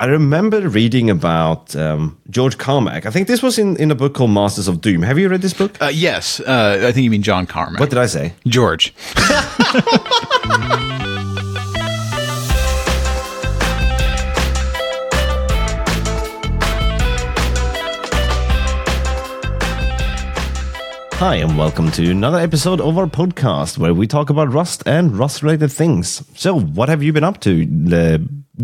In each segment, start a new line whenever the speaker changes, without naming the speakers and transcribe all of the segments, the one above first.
I remember reading about um, George Carmack. I think this was in, in a book called Masters of Doom. Have you read this book?
Uh, yes, uh, I think you mean John Carmack.
What did I say?
George.
Hi, and welcome to another episode of our podcast where we talk about Rust and Rust related things. So, what have you been up to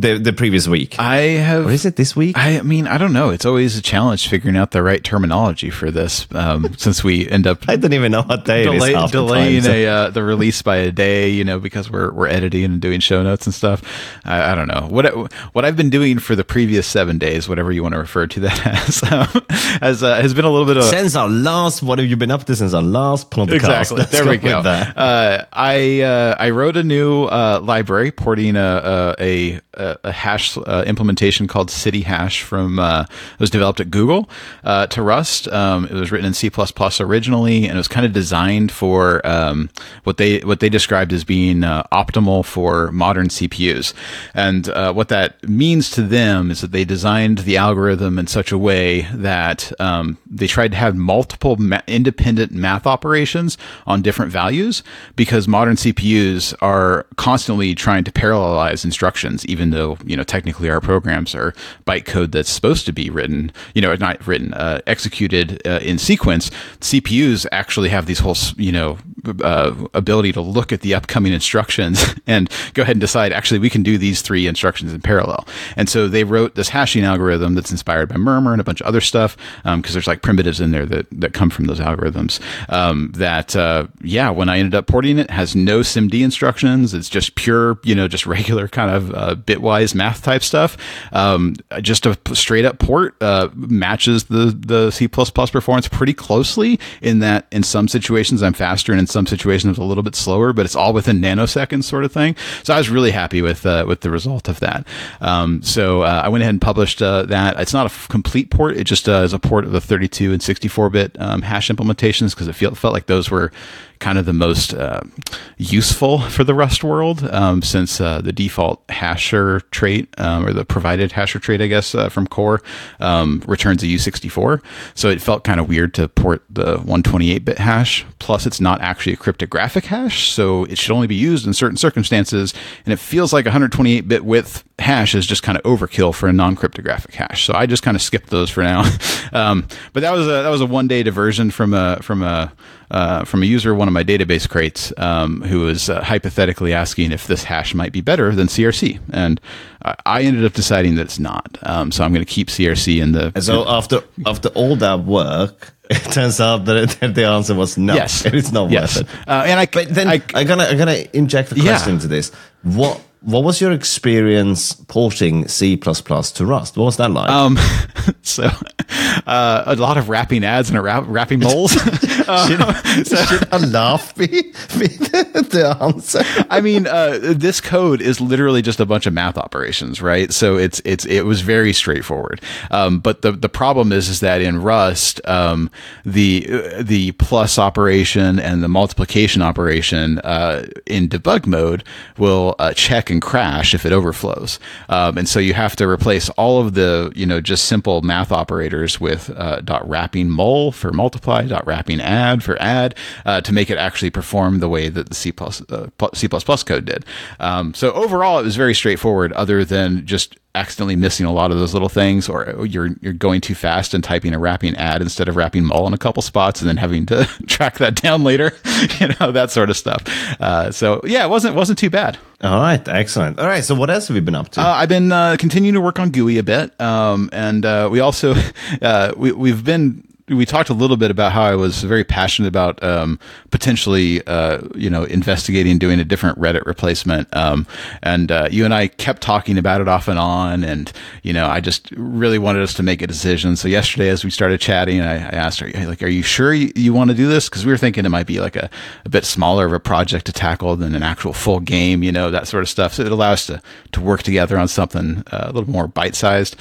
the the, previous week?
I have.
or is it this week?
I mean, I don't know. It's always a challenge figuring out the right terminology for this, um, since we end up
I don't even know what day
delay,
it is.
delaying
so-
a uh, the release by a day, you know, because we're we're editing and doing show notes and stuff. I, I don't know what what I've been doing for the previous seven days, whatever you want to refer to that as, um, has uh, has been a little bit of
Since our last, what have you been up to since our last podcast?
Exactly.
Let's
there we go. Uh, I uh, I wrote a new uh, library porting a a, a, a hash uh, implementation called CityHash from uh, it was developed at Google uh, to Rust. Um, it was written in C originally, and it was kind of designed for um, what they what they described as being uh, optimal for modern CPUs. And uh, what that means to them is that they designed the algorithm in such a way that um, they tried to have multiple ma- independent math operations on different values because modern CPUs are constantly trying to parallelize instructions, even though you know technically our programs are bytecode that's supposed to be written, you know, not written, uh, executed uh, in sequence. CPUs actually have these whole, you know, uh, ability to look at the upcoming instructions and go ahead and decide actually we can do these three instructions in parallel. And so they wrote this hashing algorithm that's inspired by Murmur and a bunch of other stuff because there's like primitives in there that, that come from those algorithms. Um, that uh, yeah, when I ended up porting it, has no SIMD instructions. It's just pure, you know, just regular kind of uh, bitwise math type stuff. Um, just a straight up port uh, matches the the C performance pretty closely in that in some situations I'm faster and in some situations I'm a little bit slower, but it's all within nanoseconds sort of thing. So I was really happy with uh, with the result of that. Um, so uh, I went ahead and published uh, that. It's not a complete port; it just uh, is a port of the 32 and 64 bit um, hash implementations because it felt felt like those were kind of the most uh, useful for the Rust world, um, since uh, the default hasher trait um, or the provided hasher trait, I guess, uh, from Core um, returns a U64. So it felt kind of weird to port the 128-bit hash. Plus, it's not actually a cryptographic hash, so it should only be used in certain circumstances. And it feels like 128-bit width hash is just kind of overkill for a non-cryptographic hash. So I just kind of skipped those for now. um, but that was a that was a one day diversion from a from a uh, from a user of one of my database crates um, who was uh, hypothetically asking if this hash might be better than CRC, and I, ended up deciding that it's not. Um, so I'm going to keep CRC in the.
So after after all that work, it turns out that, it, the answer was no.
Yes.
it's not
yes,
worth it.
uh, and I
But then
I,
am gonna I'm gonna inject a
Yeah.
question into this. What what was your experience porting C to Rust? What was that like?
um, so uh, a lot of wrapping adds and a rap, wrapping moles.
should, should a laugh be, be the, the answer?
I mean, uh, this code is literally just a bunch of math operations, right? So it's it's it was very straightforward. Um, but the the problem is is that in Rust, um, the the plus operation and the multiplication operation uh, in debug mode will uh, check and crash if it overflows, um, and so you have to replace all of the you know just simple math operators with uh, dot wrapping mul for multiply, dot wrapping add for add uh, to make it actually perform the way that the C plus uh, C plus plus code did. Um, so overall, it was very straightforward, other than just accidentally missing a lot of those little things, or you're you're going too fast and typing a wrapping add instead of wrapping mul in a couple spots, and then having to track that down later, you know that sort of stuff. Uh, so yeah, it wasn't wasn't too bad.
All right, excellent. All right, so what else have you been up to?
Uh, I've been uh, continuing to work on Gooey a bit, um, and uh, we also uh, we, we've been we talked a little bit about how I was very passionate about um, potentially, uh, you know, investigating doing a different Reddit replacement. Um, and uh, you and I kept talking about it off and on, and you know, I just really wanted us to make a decision. So yesterday, as we started chatting, I, I asked her, like, "Are you sure you, you want to do this?" Because we were thinking it might be like a, a bit smaller of a project to tackle than an actual full game, you know, that sort of stuff. So it allows us to to work together on something uh, a little more bite sized.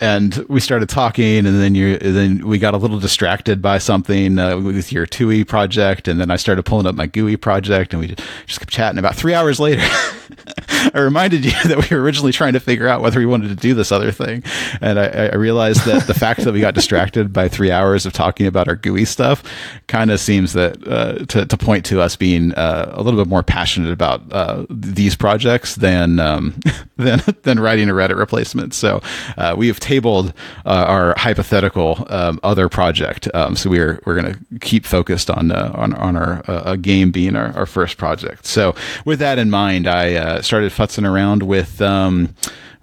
And we started talking, and then you then we got a little distracted by something uh, with your TUI project, and then I started pulling up my Gooey project, and we just kept chatting. About three hours later, I reminded you that we were originally trying to figure out whether we wanted to do this other thing, and I, I realized that the fact that we got distracted by three hours of talking about our GUI stuff kind of seems that uh, to, to point to us being uh, a little bit more passionate about uh, these projects than um, than than writing a Reddit replacement. So uh, we have tabled uh, our hypothetical um, other project. Um, so we're we're going to keep focused on uh, on on our uh, game being our, our first project. So with that in mind, I uh, started futzing around with. Um,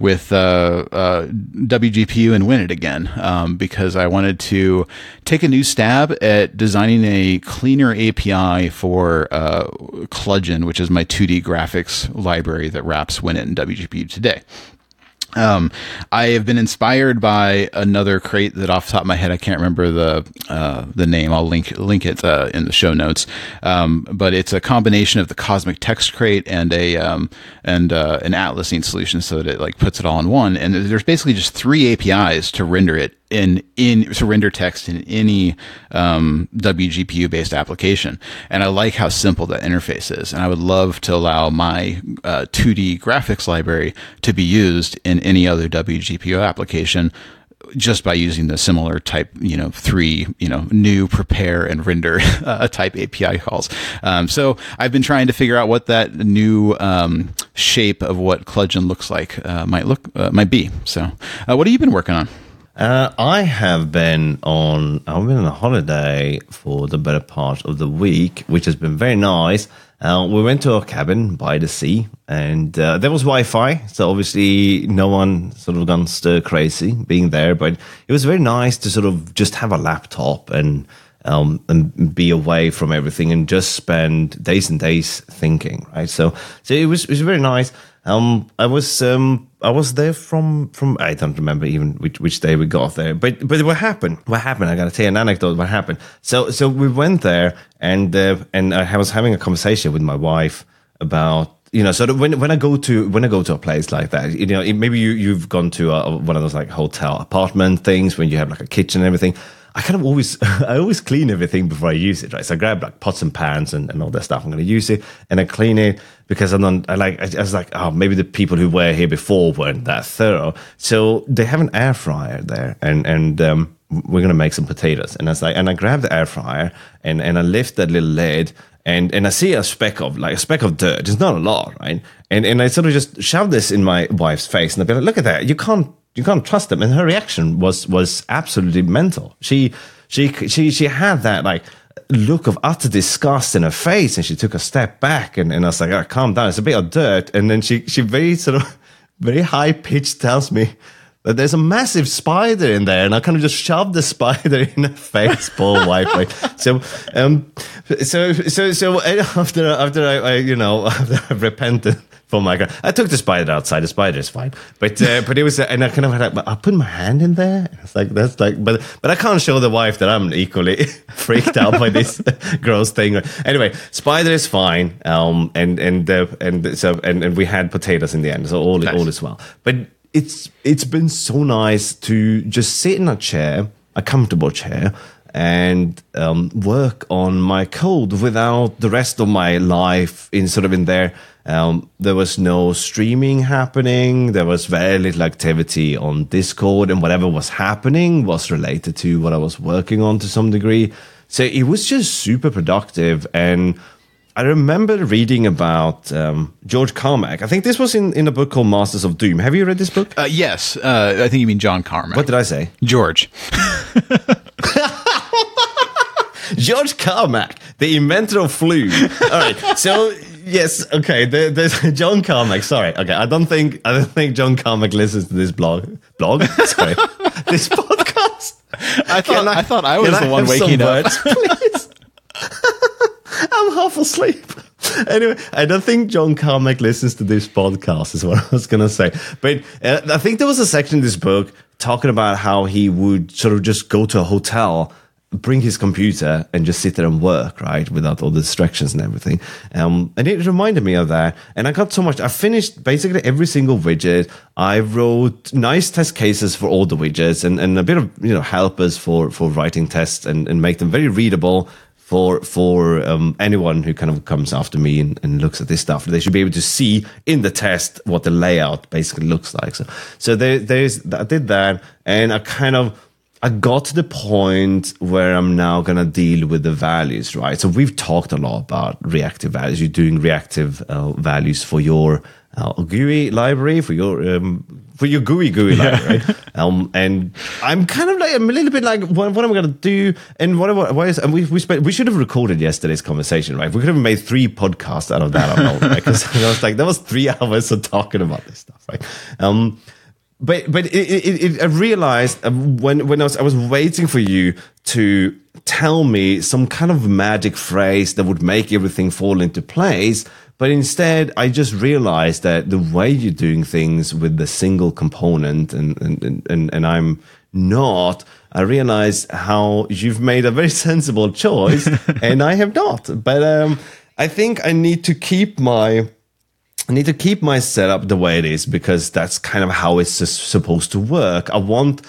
with uh, uh, WGPU and winit again um, because I wanted to take a new stab at designing a cleaner API for uh, Kludgine, which is my 2D graphics library that wraps WinIt and WGPU today. Um, I have been inspired by another crate that off the top of my head, I can't remember the, uh, the name. I'll link, link it, uh, in the show notes. Um, but it's a combination of the cosmic text crate and a, um, and, uh, an atlasing solution so that it like puts it all in one. And there's basically just three APIs to render it in in to render text in any um, WGPU based application. And I like how simple that interface is. And I would love to allow my uh, 2D graphics library to be used in any other WGPU application just by using the similar type, you know, three, you know, new, prepare, and render uh, type API calls. Um, so I've been trying to figure out what that new um, shape of what Kludgine looks like uh, might look uh, might be. So, uh, what have you been working on?
Uh, I have been on. I've been on a holiday for the better part of the week, which has been very nice. Uh, we went to a cabin by the sea, and uh, there was Wi-Fi, so obviously no one sort of gone stir crazy being there. But it was very nice to sort of just have a laptop and um, and be away from everything and just spend days and days thinking. Right, so so it was it was very nice. Um, I was um, I was there from from I don't remember even which, which day we got there, but but what happened? What happened? I got to tell you an anecdote. What happened? So so we went there and uh, and I was having a conversation with my wife about you know so when when I go to when I go to a place like that, you know maybe you you've gone to a, one of those like hotel apartment things when you have like a kitchen and everything I kind of always, I always clean everything before I use it, right? So I grab like pots and pans and, and all that stuff. I'm going to use it and I clean it because I'm not, I like, I, was like, oh, maybe the people who were here before weren't that thorough. So they have an air fryer there and, and, um, we're going to make some potatoes. And I was like, and I grab the air fryer and, and I lift that little lid and and I see a speck of like a speck of dirt. It's not a lot, right? And and I sort of just shove this in my wife's face, and I'd be like, "Look at that! You can't you can't trust them. And her reaction was was absolutely mental. She she she she had that like look of utter disgust in her face, and she took a step back, and, and I was like, oh, "Calm down, it's a bit of dirt." And then she she very sort of very high pitched tells me that there's a massive spider in there, and I kind of just shoved the spider in her face, poor wife. So, um, so so so after after I, I you know after I repented for my god. I took the spider outside. The spider is fine, but uh, but it was, uh, and I kind of had, like, I put my hand in there. It's like that's like, but but I can't show the wife that I'm equally freaked out by this gross thing. Anyway, spider is fine. Um, and and uh, and so and, and we had potatoes in the end, so all nice. all is well. But it's it's been so nice to just sit in a chair, a comfortable chair, and um, work on my code without the rest of my life in sort of in there. Um, there was no streaming happening. There was very little activity on Discord, and whatever was happening was related to what I was working on to some degree. So it was just super productive. And I remember reading about um, George Carmack. I think this was in, in a book called Masters of Doom. Have you read this book?
Uh, yes. Uh, I think you mean John Carmack.
What did I say?
George.
George Carmack, the inventor of flu. All right. So yes, okay. There, there's John Carmack. Sorry. Okay. I don't think I don't think John Carmack listens to this blog. Blog. Sorry. this podcast.
I thought I, I, thought I was the one waking up. Words, please.
I'm half asleep. Anyway, I don't think John Carmack listens to this podcast, is what I was going to say. But uh, I think there was a section in this book talking about how he would sort of just go to a hotel bring his computer and just sit there and work, right, without all the distractions and everything. Um, and it reminded me of that. And I got so much. I finished basically every single widget. I wrote nice test cases for all the widgets and, and a bit of you know helpers for for writing tests and, and make them very readable for for um, anyone who kind of comes after me and, and, looks at this stuff. They should be able to see in the test what the layout basically looks like. So so there, there's I did that, and I kind of I got to the point where I'm now going to deal with the values, right? So we've talked a lot about reactive values. You're doing reactive uh, values for your uh, GUI library, for your um, for your GUI GUI yeah. library, right? um, and I'm kind of like I'm a little bit like, what, what am I going to do? And what, what, what is? And we we spent we should have recorded yesterday's conversation, right? We could have made three podcasts out of that alone, right? Because I was like, that was three hours of talking about this stuff, right? Um, but but it, it, it, I realized um, when when I was I was waiting for you to tell me some kind of magic phrase that would make everything fall into place. But instead, I just realized that the way you're doing things with the single component, and and and, and I'm not. I realized how you've made a very sensible choice, and I have not. But um, I think I need to keep my I need to keep my setup the way it is because that's kind of how it's supposed to work. I want,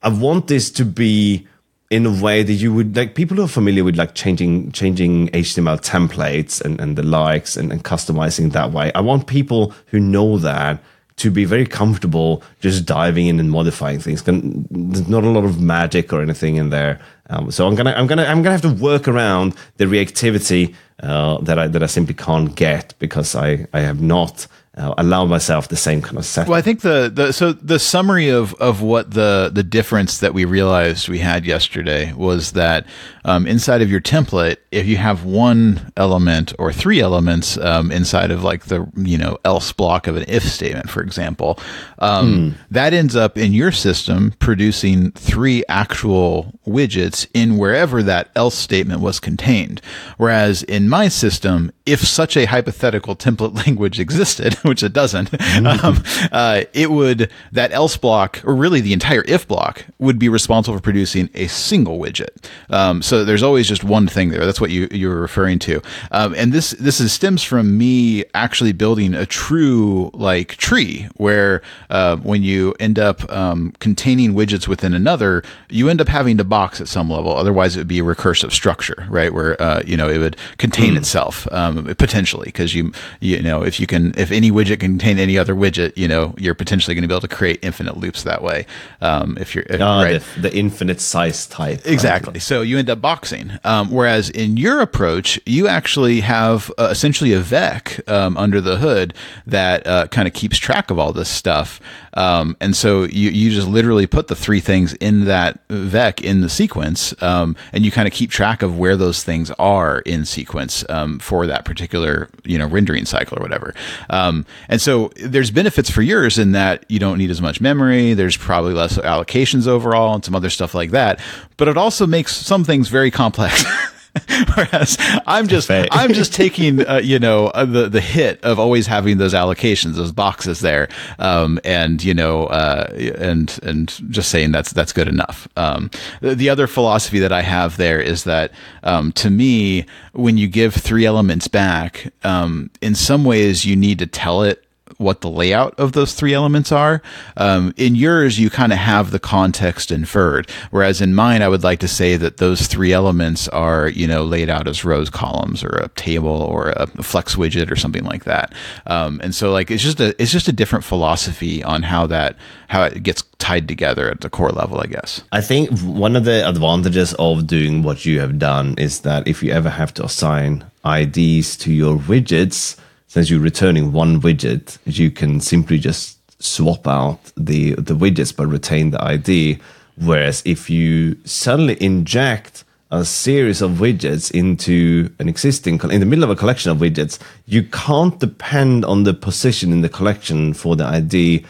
I want this to be in a way that you would like people who are familiar with like changing changing HTML templates and, and the likes and, and customizing that way. I want people who know that to be very comfortable just diving in and modifying things. There's not a lot of magic or anything in there. Um, so I'm gonna I'm gonna I'm gonna have to work around the reactivity uh, that I that I simply can't get because I I have not uh, myself the same kind of set.
Well, I think the, the so the summary of of what the the difference that we realized we had yesterday was that um, inside of your template, if you have one element or three elements um, inside of like the you know else block of an if statement, for example, um, mm. that ends up in your system producing three actual widgets in wherever that else statement was contained. Whereas in my system, if such a hypothetical template language existed, which it doesn't, mm-hmm. um, uh, it would that else block, or really the entire if block, would be responsible for producing a single widget. Um, so there's always just one thing there. That's what you you were referring to, um, and this this is stems from me actually building a true like tree where uh, when you end up um, containing widgets within another, you end up having to box at some level. Otherwise, it would be a recursive structure, right? Where uh, you know it would contain mm. itself um, potentially because you you know if you can if any widget can contain any other widget, you know, you're potentially going to be able to create infinite loops that way. Um, if you're
if, ah, right. the, the, infinite size type.
Exactly. Right? So you end up boxing. Um, whereas in your approach, you actually have uh, essentially a vec um, under the hood that uh, kind of keeps track of all this stuff. Um, and so you, you just literally put the three things in that vec in the sequence, um, and you kind of keep track of where those things are in sequence um, for that particular you know rendering cycle or whatever. Um, and so there's benefits for yours in that you don't need as much memory. There's probably less allocations overall and some other stuff like that. But it also makes some things very complex. Whereas I'm just I'm just taking uh, you know uh, the the hit of always having those allocations, those boxes there, um, and you know uh, and and just saying that's that's good enough. Um, the, the, other philosophy that I have there is that um, to me, when you give three elements back, um, in some ways you need to tell it what the layout of those three elements are. Um, in yours, you kind of have the context inferred, whereas in mine, I would like to say that those three elements are, you know, laid out as rows, columns, or a table, or a flex widget, or something like that. Um, and so, like, it's just a it's just a different philosophy on how that how it gets tied together at the core level, I guess.
I think one of the advantages of doing what you have done is that if you ever have to assign IDs to your widgets since you're returning one widget, you can simply just swap out the the widgets but retain the ID. Whereas if you suddenly inject a series of widgets into an existing in the middle of a collection of widgets, you can't depend on the position in the collection for the ID.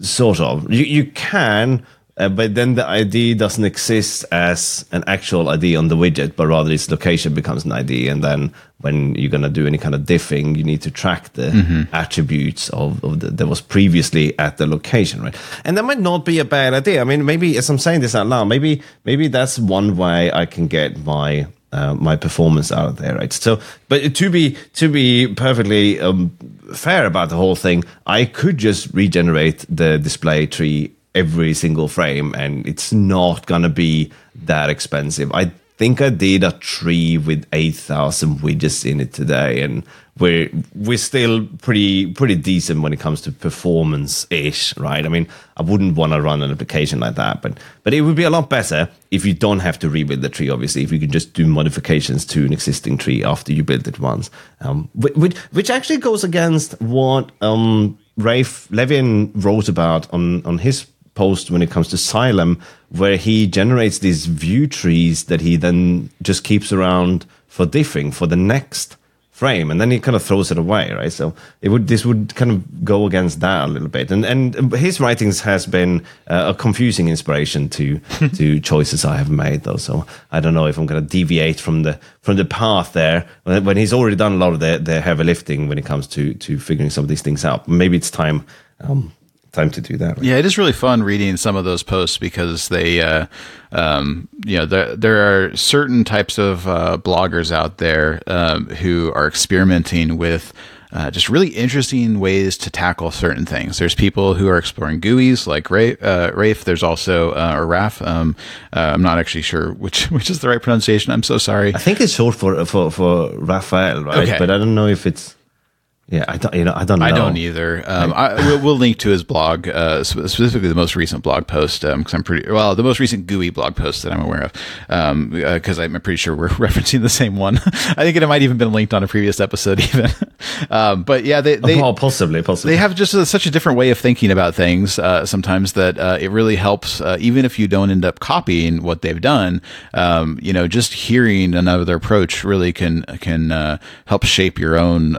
Sort of, you you can uh, but then the ID doesn't exist as an actual ID on the widget, but rather its location becomes an ID. And then when you're going to do any kind of diffing, you need to track the mm-hmm. attributes of, of the, that was previously at the location, right? And that might not be a bad idea. I mean, maybe as I'm saying this out loud, maybe maybe that's one way I can get my uh, my performance out of there, right? So, but to be to be perfectly um, fair about the whole thing, I could just regenerate the display tree every single frame, and it's not gonna be that expensive. I think I did a tree with eight thousand widgets in it today, and we're we're still pretty pretty decent when it comes to performance ish, right? I mean, I wouldn't want to run an application like that, but but it would be a lot better if you don't have to rebuild the tree. Obviously, if you can just do modifications to an existing tree after you build it once, um, which which actually goes against what um, Raph Levien wrote about on on his post when it comes to Xilem, where he generates these view trees that he then just keeps around for diffing for the next frame, and then he kind of throws it away, right? So it would this would kind of go against that a little bit, and and his writings has been uh, a confusing inspiration to to choices I have made, though. So I don't know if I'm going to deviate from the from the path there when he's already done a lot of the the heavy lifting when it comes to to figuring some of these things out. Maybe it's time. Um, time to do that.
Right? Yeah, it is really fun reading some of those posts because they, uh, um, you know, there, there are certain types of uh, bloggers out there um, who are experimenting with. Uh, just really interesting ways to tackle certain things. There's people who are exploring GUIs like Ray, uh, Rafe. There's also uh, or Raf. Um, uh, I'm not actually sure which which is the right pronunciation. I'm so sorry.
I think it's short for for for Raphael, right? Okay. But I don't know if it's yeah, I don't. You know, I don't. Know. I
don't either. Um, I, we'll, we'll, link to his blog, uh, specifically the most recent blog post, because um, I'm pretty well the most recent GUI blog post that I'm aware of, because um, uh, I'm pretty sure we're referencing the same one. I think it might even been linked on a previous episode, even. Um, but yeah, they, they
oh, possibly, possibly
they have just a, such a different way of thinking about things uh, sometimes that uh, it really helps, uh, even if you don't end up copying what they've done. Um, you know, just hearing another approach really can can uh, help shape your own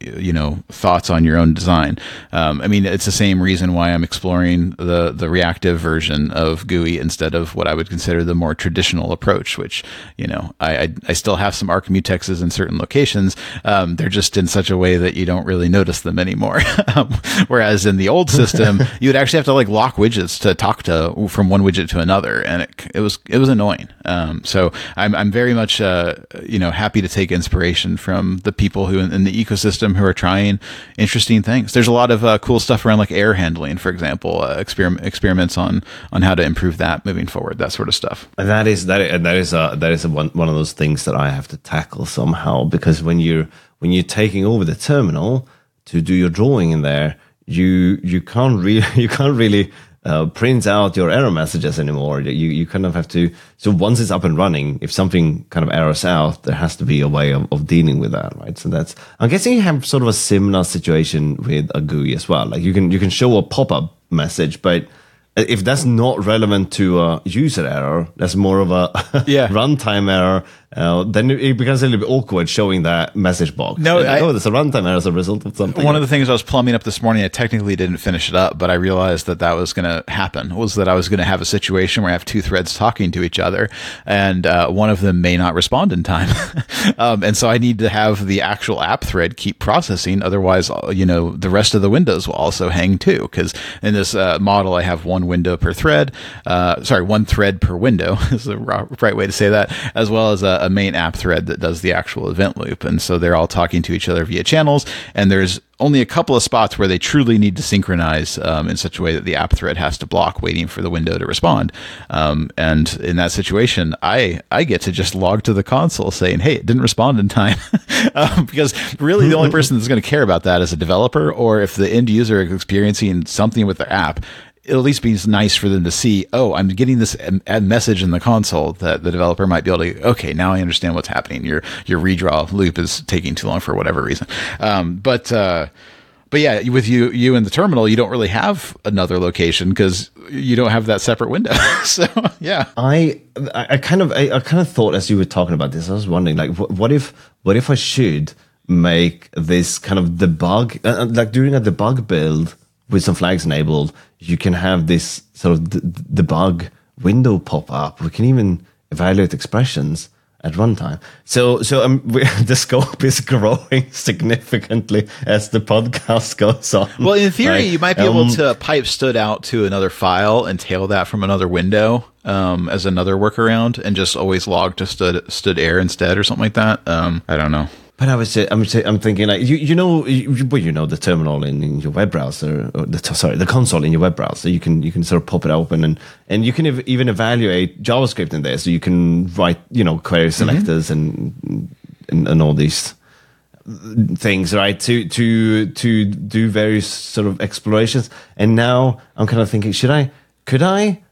you know thoughts on your own design. Um, I mean, it's the same reason why I'm exploring the the reactive version of Gooey instead of what I would consider the more traditional approach. Which you know, I I, I still have some arc mutexes in certain locations. Um, they're just in such a way that you don't really notice them anymore. um, whereas in the old system, you would actually have to like lock widgets to talk to from one widget to another, and it it was it was annoying. Um, so I'm I'm very much uh, you know happy to take inspiration from the people who in, in the ecosystem who are trying interesting things. There's a lot of uh, cool stuff around like error handling, for example, uh, experiment, experiments on on how to improve that moving forward, that sort of stuff.
And that is that is, that is a, that is a one one of those things that I have to tackle somehow because when you're when you're taking over the terminal to do your drawing in there, you you can't really you can't really uh, print out your error messages anymore. You you kind of have to. So once it's up and running, if something kind of errors out, there has to be a way of, of dealing with that, right? So that's. I'm guessing you have sort of a similar situation with a GUI as well. Like you can you can show a pop up message, but if that's not relevant to a user error, that's more of a yeah. runtime error. Uh, then it becomes a little bit awkward showing that message box.
No, I,
oh, there's a runtime error as a result of something.
One of the things I was plumbing up this morning, I technically didn't finish it up, but I realized that that was going to happen. Was that I was going to have a situation where I have two threads talking to each other, and uh, one of them may not respond in time, um, and so I need to have the actual app thread keep processing. Otherwise, uh, you know, the rest of the windows will also hang too. Because in this uh, model, I have one window per thread. Uh, sorry, one thread per window is the right way to say that, as well as a a main app thread that does the actual event loop. And so they're all talking to each other via channels. And there's only a couple of spots where they truly need to synchronize um, in such a way that the app thread has to block waiting for the window to respond. Um, and in that situation, I, I get to just log to the console saying, hey, it didn't respond in time. um, because really the only person that's going to care about that is a developer or if the end user is experiencing something with their app it'll at least be nice for them to see, oh, I'm getting this message in the console that the developer might be able to, okay, now I understand what's happening. Your, your redraw loop is taking too long for whatever reason. Um, but, uh, but yeah, with you, you in the terminal, you don't really have another location because you don't have that separate window. so yeah,
I, I kind of, I, I, kind of thought as you were talking about this, I was wondering, like, what, what if, what if I should make this kind of debug, uh, uh like during a debug build, with some flags enabled, you can have this sort of d- debug window pop up. We can even evaluate expressions at runtime. So, so um, we, the scope is growing significantly as the podcast goes on.
Well, in theory,
right?
you might be um, able to pipe stdout to another file and tail that from another window um, as another workaround, and just always log to stood stderr instead, or something like that. Um, I don't know.
But I was, I'm, I'm thinking like you, you know, you, well, you know, the terminal in, in your web browser, or the sorry, the console in your web browser. You can you can sort of pop it open and and you can ev- even evaluate JavaScript in there, so you can write you know query mm-hmm. selectors mm-hmm. and, and and all these things, right? To to to do various sort of explorations. And now I'm kind of thinking, should I, could I,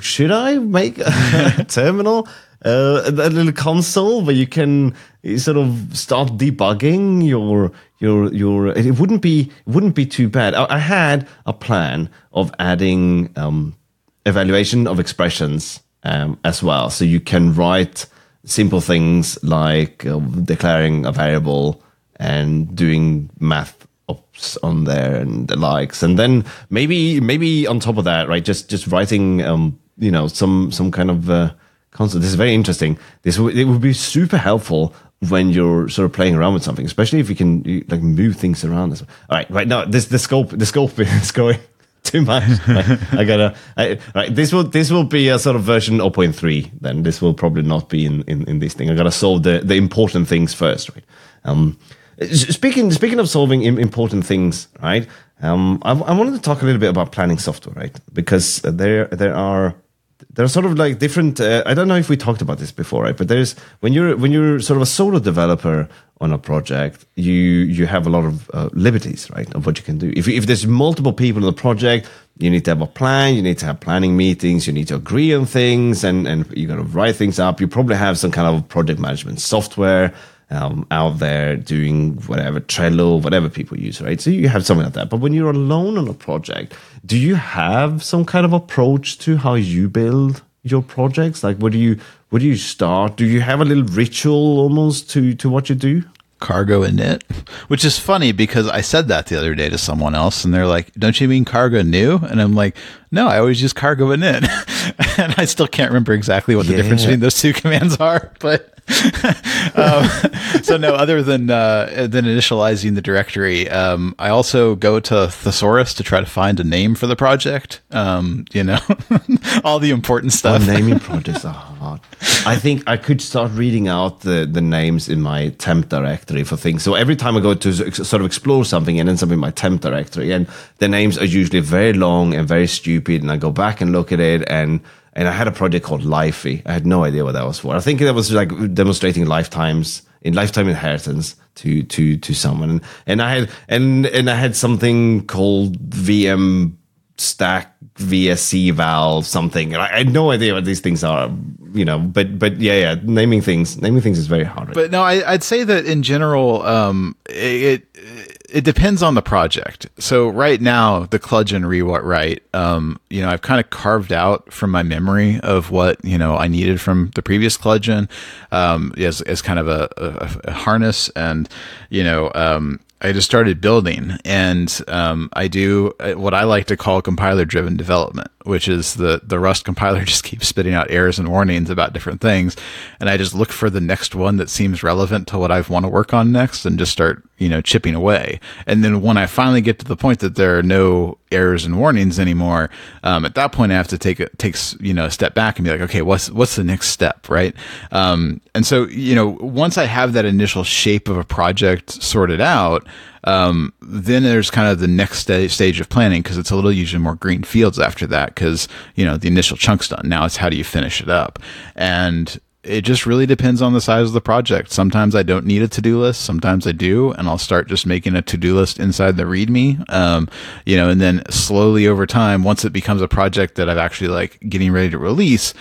should I make a terminal? Uh, a little console where you can sort of start debugging your your your. It wouldn't be it wouldn't be too bad. I, I had a plan of adding um, evaluation of expressions um, as well, so you can write simple things like uh, declaring a variable and doing math ops on there and the likes, and then maybe maybe on top of that, right? Just just writing um, you know some some kind of uh, console. This is very interesting. This w- it would be super helpful when you're sort of playing around with something, especially if you can you, like move things around. All right, right now this the scope the scope is going too much. Right, I gotta. I, right, this will this will be a sort of version 0.3. Then this will probably not be in, in, in this thing. I gotta solve the the important things first. Right. Um, speaking speaking of solving important things, right? Um, I, I wanted to talk a little bit about planning software, right? Because there there are there's sort of like different. Uh, I don't know if we talked about this before, right? But there's when you're when you're sort of a solo developer on a project, you you have a lot of uh, liberties, right, of what you can do. If if there's multiple people in the project, you need to have a plan. You need to have planning meetings. You need to agree on things, and and you got to write things up. You probably have some kind of project management software um, out there doing whatever Trello, whatever people use, right? So you have something like that. But when you're alone on a project, do you have some kind of approach to how you build your projects? Like, where do you where do you start? Do you have a little ritual almost to to what you do?
cargo and init, which is funny because I said that the other day to someone else and they're like, don't you mean cargo new? And I'm like, no, I always use cargo in, and I still can't remember exactly what the yeah. difference between those two commands are, but um, so no, other than uh, than initializing the directory, um, I also go to thesaurus to try to find a name for the project. Um, you know, all the important stuff.
Well, naming projects are hard. I think I could start reading out the the names in my temp directory for things. So every time I go to sort of explore something, and ends up in my temp directory, and the names are usually very long and very stupid, and I go back and look at it and and I had a project called Lifey. I had no idea what that was for. I think that was like demonstrating lifetimes in lifetime inheritance to to to someone, and I had and and I had something called VM stack VSC valve something, and I, I had no idea what these things are. You know, but but yeah, yeah, naming things naming things is very hard.
But no, I, would say that in general, um, it, it it depends on the project. So right now, the Kludgine rewrite, um, you know, I've kind of carved out from my memory of what you know I needed from the previous Kludgine um, as as kind of a, a, a harness, and you know, um, I just started building, and um, I do uh, what I like to call compiler-driven development, which is the the Rust compiler just keeps spitting out errors and warnings about different things, and I just look for the next one that seems relevant to what I want to work on next, and just start you know chipping away. And then when I finally get to the point that there are no errors and warnings anymore, um, at that point I have to take a takes you know a step back and be like, okay, what's what's the next step, right? Um, and so you know once I have that initial shape of a project sorted out um, then there's kind of the next st- stage of planning because it's a little usually more green fields after that because you know the initial chunk's done. Now it's how do you finish it up, and it just really depends on the size of the project. Sometimes I don't need a to do list. Sometimes I do, and I'll start just making a to do list inside the README. Um, you know, and then slowly over time, once it becomes a project that I'm actually like getting ready to release,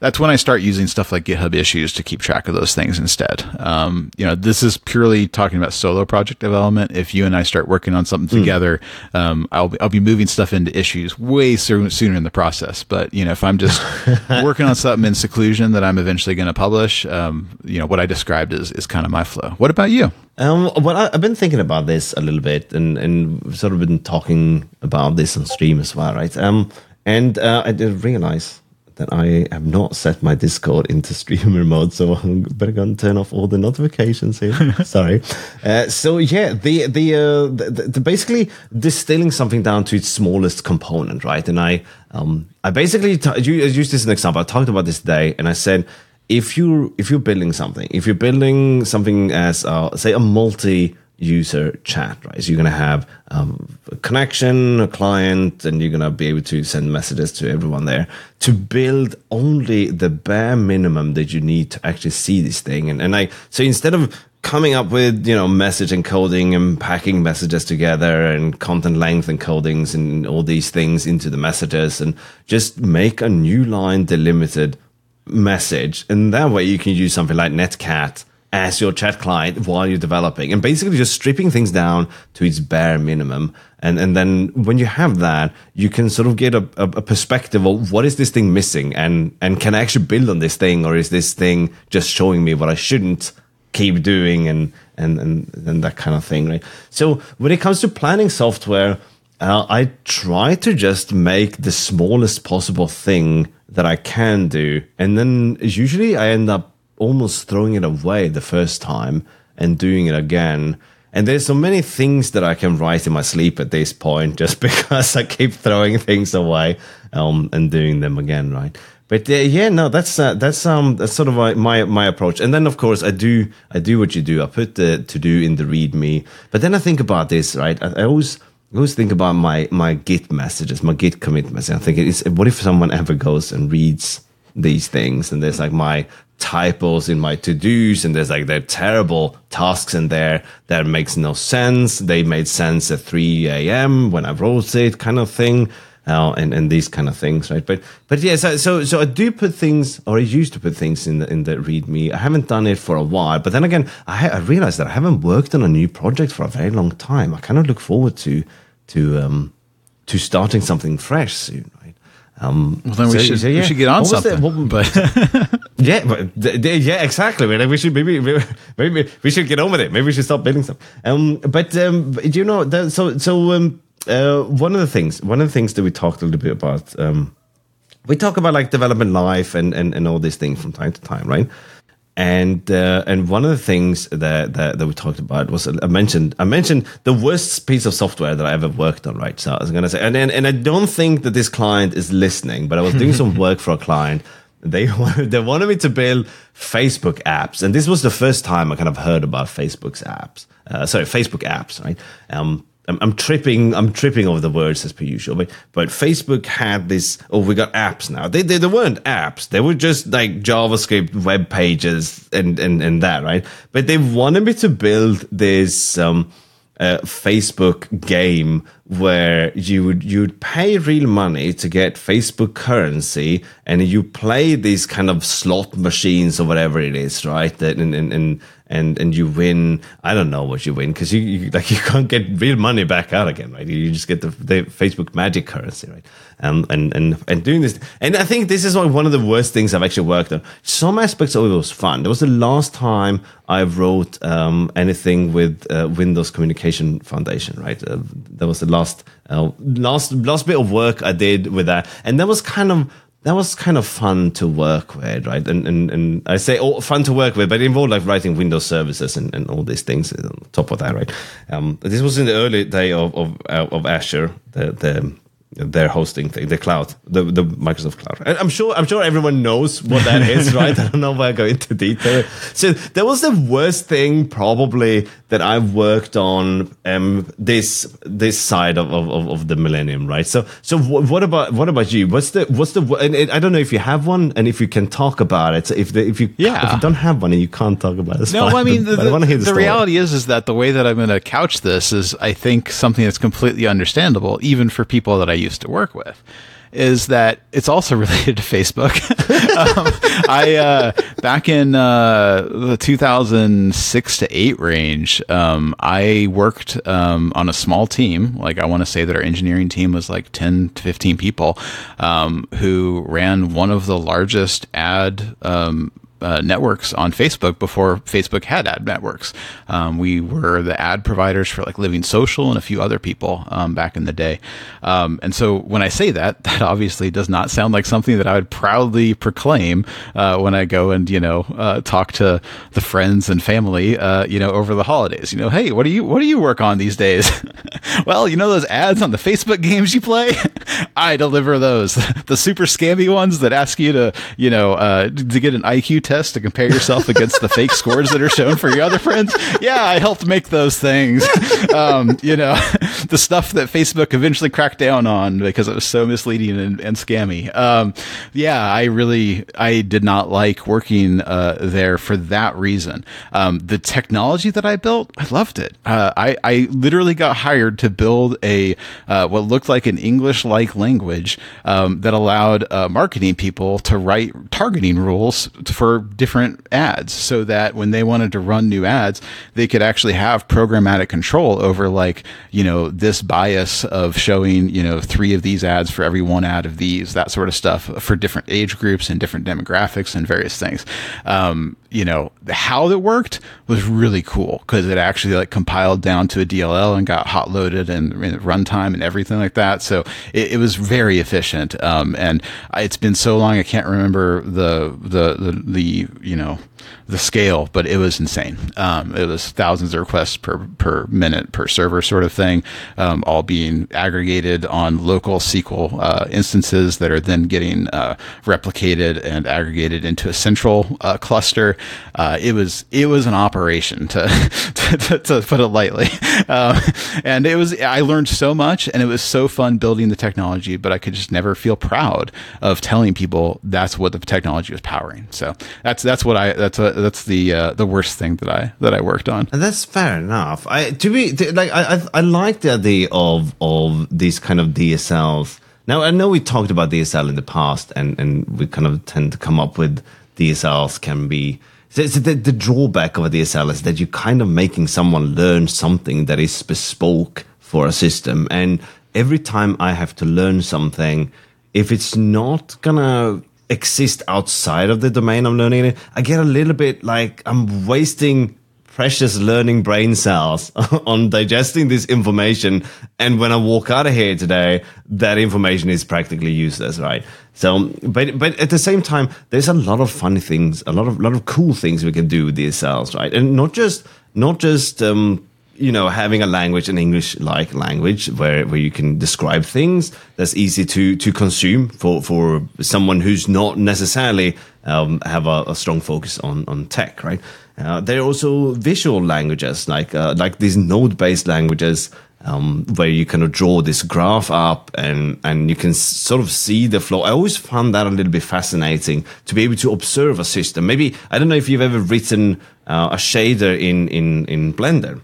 that's when I start using stuff like GitHub issues to keep track of those things instead. Um, you know, this is purely talking about solo project development. If you and I start working on something mm. together, um, I'll be, I'll be moving stuff into issues way sooner, sooner in the process. But you know, if I'm just working on something in seclusion that I'm eventually going to publish, um, you know, what I described is is kind of my flow. What about you?
Um, well, I, have been thinking about this a little bit, and and sort of been talking about this on stream as well, right? Um, and uh, I did realize that I have not set my Discord into streamer mode, so I'm better go and turn off all the notifications here. Sorry. Uh, so yeah, the the, uh, the, the basically distilling something down to its smallest component, right? And I um I basically t- use this as an example. I talked about this today, and I said if you if you're building something, if you're building something as uh, say a multi user chat, right? So you're going to have um, a connection, a client, and you're going to be able to send messages to everyone there to build only the bare minimum that you need to actually see this thing. And, and I, so instead of coming up with, you know, message encoding and packing messages together and content length encodings and all these things into the messages and just make a new line delimited message. And that way you can use something like Netcat as your chat client while you're developing and basically just stripping things down to its bare minimum. And, and then when you have that, you can sort of get a, a, a perspective of what is this thing missing and, and can I actually build on this thing or is this thing just showing me what I shouldn't keep doing and, and, and, and that kind of thing, right? So when it comes to planning software, uh, I try to just make the smallest possible thing that I can do. And then usually I end up almost throwing it away the first time and doing it again. And there's so many things that I can write in my sleep at this point just because I keep throwing things away um, and doing them again, right? But uh, yeah, no, that's uh, that's um that's sort of my, my, my approach. And then of course I do I do what you do. I put the to do in the README. But then I think about this, right? I, I always I always think about my my Git messages, my Git commit. I think it's what if someone ever goes and reads these things and there's like my typos in my to-dos and there's like there terrible tasks in there that makes no sense. They made sense at 3 a.m when i wrote it kind of thing uh, and and these kind of things right? But but yeah so, so so i do put things or i used to put things in the in the readme. I haven't done it for a while but then again i, I realized that i haven't worked on a new project for a very long time. I kind of look forward to to um to starting something fresh soon
um, well, then we, so, should, so, yeah. we should get on what something. But
yeah, but yeah, exactly. We should maybe, maybe we should get on with it. Maybe we should stop building stuff. Um, but um, do you know? That, so so um, uh, one of the things, one of the things that we talked a little bit about, um, we talk about like development life and and and all these things from time to time, right? And uh, and one of the things that, that, that we talked about was I mentioned I mentioned the worst piece of software that I ever worked on. Right, so I was gonna say, and and, and I don't think that this client is listening, but I was doing some work for a client. They wanted, they wanted me to build Facebook apps, and this was the first time I kind of heard about Facebook's apps. Uh, sorry, Facebook apps, right? Um, I'm, I'm, tripping. I'm tripping over the words as per usual. But, but Facebook had this. Oh, we got apps now. They, they, they weren't apps. They were just like JavaScript web pages and and and that right. But they wanted me to build this um, uh, Facebook game where you would you'd pay real money to get Facebook currency, and you play these kind of slot machines or whatever it is, right? And and and and and you win. I don't know what you win because you, you, like you can't get real money back out again, right? You just get the, the Facebook magic currency, right? Um, and and and doing this, and I think this is one of the worst things I've actually worked on. Some aspects of it was fun. That was the last time I wrote um, anything with uh, Windows Communication Foundation, right? Uh, that was the last uh, last last bit of work I did with that, and that was kind of that was kind of fun to work with, right? And and, and I say oh, fun to work with, but it involved like writing Windows services and, and all these things on top of that, right? Um, this was in the early day of of, of Azure, the the their hosting thing, the cloud, the the Microsoft cloud. And I'm sure I'm sure everyone knows what that is, right? I don't know why I go into detail. So that was the worst thing probably that I've worked on um, this this side of, of, of the millennium, right? So so what about what about you? What's the what's the and I don't know if you have one and if you can talk about it. So if the, if you
yeah.
if you don't have one and you can't talk about it,
no,
fine,
I mean the, I the, the reality is is that the way that I'm going to couch this is I think something that's completely understandable even for people that I used to work with. is that it's also related to Facebook. um, I uh, back in uh, the 2006 to eight range, um, I worked um, on a small team. Like I want to say that our engineering team was like 10 to 15 people um, who ran one of the largest ad um, uh, networks on Facebook before Facebook had ad networks. Um, we were the ad providers for like Living Social and a few other people um, back in the day. Um, and so when I say that, that obviously does not sound like something that I would proudly proclaim uh, when I go and you know uh, talk to the friends and family uh, you know over the holidays. You know, hey, what do you what do you work on these days? well, you know those ads on the Facebook games you play. I deliver those, the super scammy ones that ask you to you know uh, to get an IQ test to compare yourself against the fake scores that are shown for your other friends. Yeah, I helped make those things. Um, you know, the stuff that Facebook eventually cracked down on because it was so misleading and, and scammy. Um, yeah, I really, I did not like working uh, there for that reason. Um, the technology that I built, I loved it. Uh, I, I literally got hired to build a uh, what looked like an English-like language um, that allowed uh, marketing people to write targeting rules for different ads so that when they wanted to run new ads, they could actually have programmatic control over like, you know, this bias of showing, you know, three of these ads for every one ad of these, that sort of stuff for different age groups and different demographics and various things. Um, you know, how it worked was really cool because it actually like compiled down to a DLL and got hot loaded and, and runtime and everything like that. So it, it was very efficient. Um, and it's been so long, I can't remember the, the, the, the, you know, the scale, but it was insane. Um, it was thousands of requests per per minute per server, sort of thing, um, all being aggregated on local SQL uh, instances that are then getting uh, replicated and aggregated into a central uh, cluster. Uh, it was it was an operation to to, to, put it lightly, um, and it was I learned so much, and it was so fun building the technology, but I could just never feel proud of telling people that's what the technology was powering. So that's that's what I that's a that's the uh, the worst thing that I that I worked on.
And that's fair enough. I to be to, like I, I I like the idea of of these kind of DSLs. Now I know we talked about DSL in the past, and and we kind of tend to come up with DSLs can be. So, the, the drawback of a DSL is that you're kind of making someone learn something that is bespoke for a system, and every time I have to learn something, if it's not gonna exist outside of the domain I'm learning in, I get a little bit like I'm wasting precious learning brain cells on digesting this information. And when I walk out of here today, that information is practically useless, right? So, but but at the same time, there's a lot of funny things, a lot of lot of cool things we can do with DSLs, right? And not just not just um, you know, having a language, an English like language where, where you can describe things that's easy to, to consume for, for someone who's not necessarily um, have a, a, strong focus on, on tech, right? Uh, there are also visual languages like, uh, like these node based languages um, where you kind of draw this graph up and, and you can sort of see the flow. I always found that a little bit fascinating to be able to observe a system. Maybe, I don't know if you've ever written uh, a shader in, in, in Blender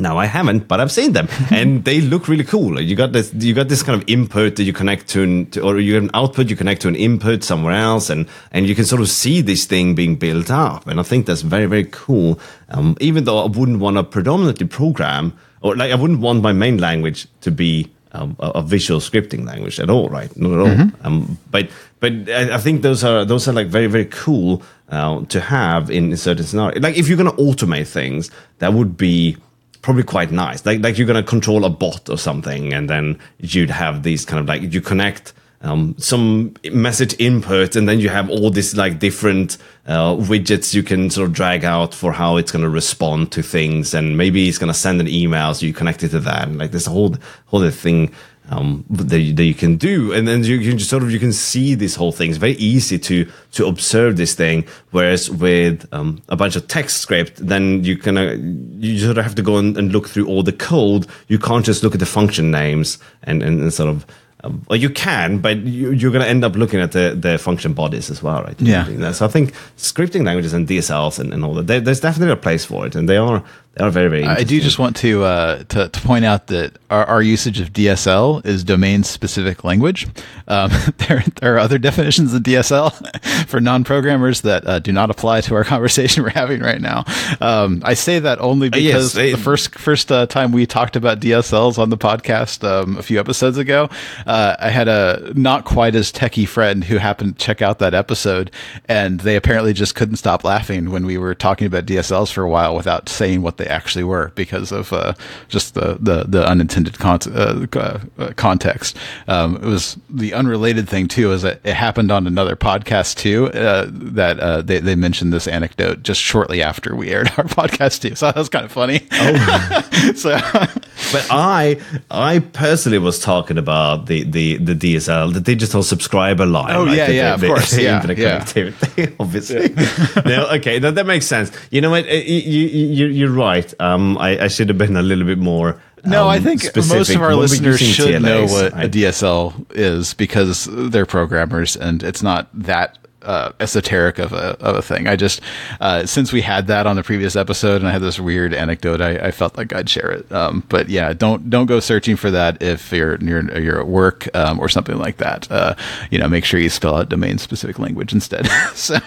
now I haven't, but I've seen them, and they look really cool. You got this, you got this kind of input that you connect to, an, to, or you have an output you connect to an input somewhere else, and and you can sort of see this thing being built up. And I think that's very very cool. Um, even though I wouldn't want to predominantly program, or like I wouldn't want my main language to be um, a, a, visual scripting language at all, right? Not at all. Mm-hmm. Um, but but I, I, think those are those are like very very cool uh, to have in certain scenarios. Like if you're going to automate things, that would be probably quite nice. Like like you're gonna control a bot or something, and then you'd have these kind of like you connect um, some message input, and then you have all these like different uh, widgets you can sort of drag out for how it's going to respond to things, and maybe it's going to send an email, so you connect it to that. And like this whole whole thing um, that, you, that you can do, and then you can just sort of you can see this whole thing. It's very easy to to observe this thing. Whereas with um, a bunch of text script, then you can uh, you sort of have to go and, and, look through all the code. You can't just look at the function names and and, and sort of. Um, well, you can, but you, are going to end up looking at the, the function bodies as well, right?
Yeah.
So I think scripting languages and DSLs and, and all that, there's definitely a place for it, and they are they are very very.
I do just want to, uh, to to point out that our, our usage of DSL is domain specific language. Um, there there are other definitions of DSL for non programmers that uh, do not apply to our conversation we're having right now. Um, I say that only
Uh, yes,
because
they-
the first first uh, time we talked about DSLs on the podcast um, a few episodes ago, uh, I had a not quite as techie friend who happened to check out that episode, and they apparently just couldn't stop laughing when we were talking about DSLs for a while without saying what they actually were because of uh, just the the, the unintended con- uh, uh, context. Um, it was the unrelated thing too is that it happened on another podcast too uh, that uh, they they mentioned this anecdote just shortly after we aired our podcast too. So that was kind of funny. Oh. so
But I, I personally was talking about the the the DSL, the digital subscriber line.
Oh, yeah,
the,
yeah,
the,
of course,
the
yeah, yeah.
connectivity, obviously. no, okay, that, that makes sense. You know what? uh, You, you, you- you're right. Um, I, I should have been a little bit more.
No, I
um,
think most
specific
of our
we're
listeners should know what a DSL is because they're programmers and it's not that uh, esoteric of a, of a thing. I just, uh, since we had that on the previous episode and I had this weird anecdote, I, I felt like I'd share it. Um, but yeah, don't, don't go searching for that if you're, you're, you're at work um, or something like that. Uh, you know, make sure you spell out domain specific language instead. so.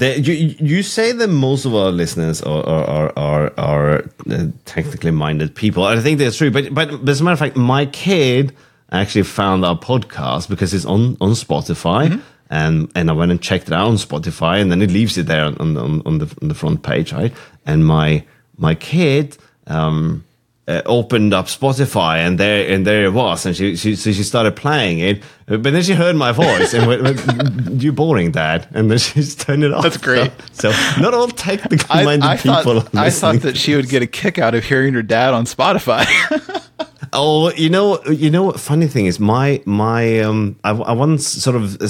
You, you say that most of our listeners are are are, are, are uh, technically minded people. I think that's true. But, but but as a matter of fact, my kid actually found our podcast because it's on on Spotify, and and I went and checked it out on Spotify, and then it leaves it there on on, on the on the front page, right? And my my kid. Um, uh, opened up Spotify and there and there it was, and she, she so she started playing it, but then she heard my voice and went, went, "You boring, Dad?" And then she just turned it off.
That's great.
So, so not all technical minded people.
thought, I thought that she would get a kick out of hearing her dad on Spotify.
Oh, you know, you know. what Funny thing is, my my um, I, I once sort of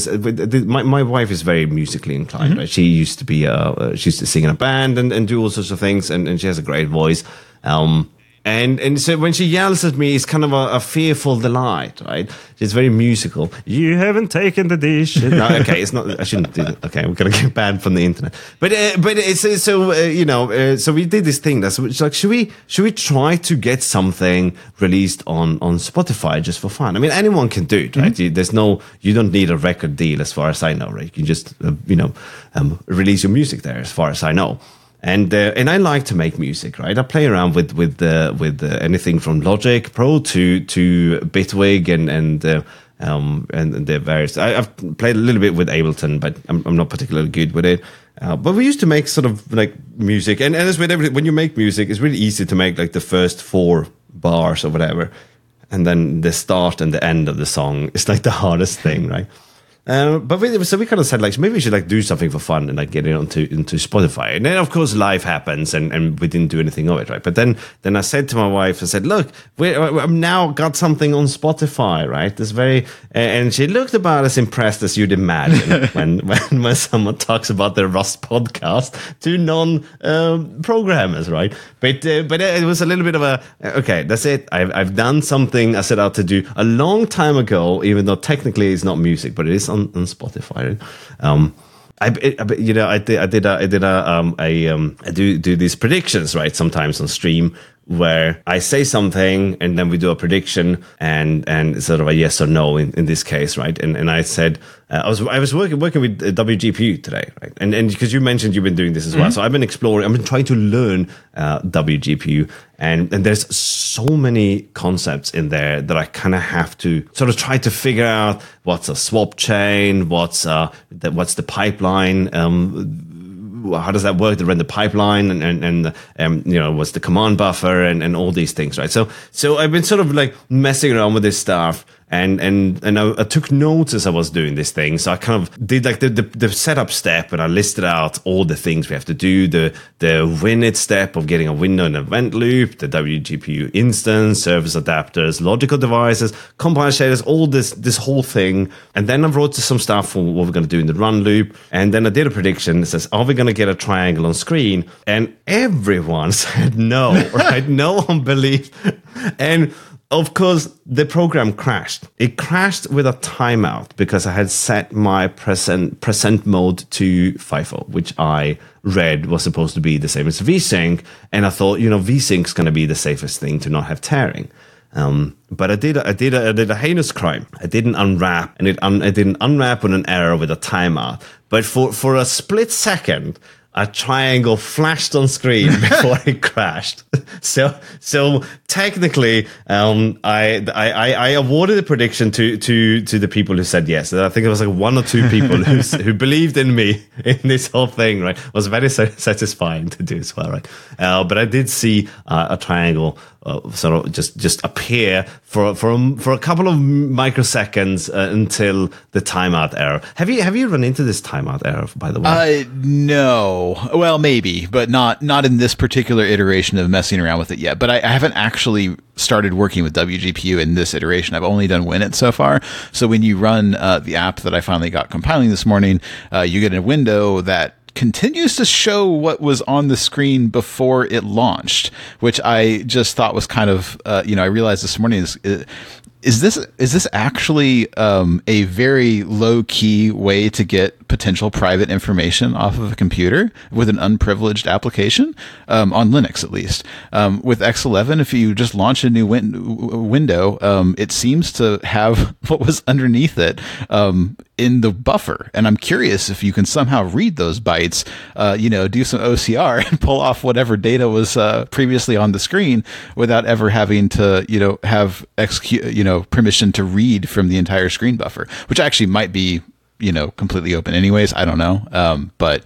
my my wife is very musically inclined.
Mm-hmm.
Right? She used to be uh, she used to sing in a band and, and do all sorts of things, and, and she has a great voice. Um, and and so when she yells at me, it's kind of a, a fearful delight, right? It's very musical. You haven't taken the dish. no, okay, it's not. I shouldn't do that. Okay, we're gonna get banned from the internet. But uh, but it's it's so uh, you know. Uh, so we did this thing that's like should we should we try to get something released on on Spotify just for fun? I mean, anyone can do it, right? You, there's no you don't need a record deal as far as I know, right? You can just uh, you know um, release your music there, as far as I know and uh, and I like to make music, right? I play around with with uh, with uh, anything from Logic Pro to to Bitwig and and uh, um and the various. I, I've played a little bit with Ableton, but I'm, I'm not particularly good with it. Uh, but we used to make sort of like music, and, and as with everything, when you make music, it's really easy to make like the first four bars or whatever, and then the start and the end of the song is like the hardest thing, right? Uh, but we, so we kind of said like maybe we should like do something for fun and like get it onto into Spotify. And then of course life happens and, and we didn't do anything of it, right? But then then I said to my wife, I said, look, we I've now got something on Spotify, right? This very and she looked about as impressed as you'd imagine when, when when someone talks about their Rust podcast to non um, programmers, right? But uh, but it was a little bit of a okay. That's it. I've I've done something I set out to do a long time ago, even though technically it's not music, but it is on, on Spotify. Um, I, it, you know, I did, I did, a, I did a, um, a, um, I do do these predictions, right? Sometimes on stream where I say something and then we do a prediction and and sort of a yes or no in, in this case, right? And and I said uh, I was I was working working with WGPU today, right? And and because you mentioned you've been doing this as well, so I've been exploring, I've been trying to learn uh, WGPU, and and there's so many concepts in there that I kind of have to sort of try to figure out what's a swap chain, what's uh the, what's the pipeline. Um, how does that work? To run the pipeline and and, and um, you know what's the command buffer and, and all these things right? So so i've been sort of like messing around with this stuff and and and I, I took notes as i was doing this thing. So i kind of did like the, the the setup step and i listed out all the things we have to do. The the winit step of getting a window and event loop the wgpu instance surface adapters logical devices compile shaders all this this whole thing. And then i wrote some stuff for what we're going to do in the run loop. And then i did a prediction that says are we going to get a triangle on screen? And everyone said no right? No one believed. And of course, the program crashed. It crashed with a timeout because I had set my present present mode to FIFO, which I read was supposed to be the same as VSync, and I thought, you know, VSync's going to be the safest thing to not have tearing. Um, but I did, I did, I did a heinous crime. I didn't unwrap, and it, un, I didn't unwrap on an error with a timeout. But for for a split second, a triangle flashed on screen before it crashed. So, so technically, um, I, I, I awarded the prediction to, to, to the people who said yes. I think it was like one or two people who, who believed in me in this whole thing, right? It was very satisfying to do as well, right? Uh, but I did see uh, a triangle uh, sort of just just appear for for for a couple of microseconds uh, until the timeout error. Have you have you run into this timeout error by the way?
Uh, no. Well, maybe, but not not in this particular iteration of messing around with it yet. But I, I haven't actually started working with WGPU in this iteration. I've only done WinIt so far. So when you run uh, the app that I finally got compiling this morning, uh, you get a window that continues to show what was on the screen before it launched, which I just thought was kind of, uh, you know, I realized this morning is, is this is this actually um, a very low key way to get potential private information off of a computer with an unprivileged application um, on Linux at least? Um, with X11, if you just launch a new win- window, um, it seems to have what was underneath it um, in the buffer, and I'm curious if you can somehow read those bytes, uh, you know, do some OCR and pull off whatever data was uh, previously on the screen without ever having to, you know, have execute, you know know permission to read from the entire screen buffer, which actually might be you know completely open anyways. I don't know, um, but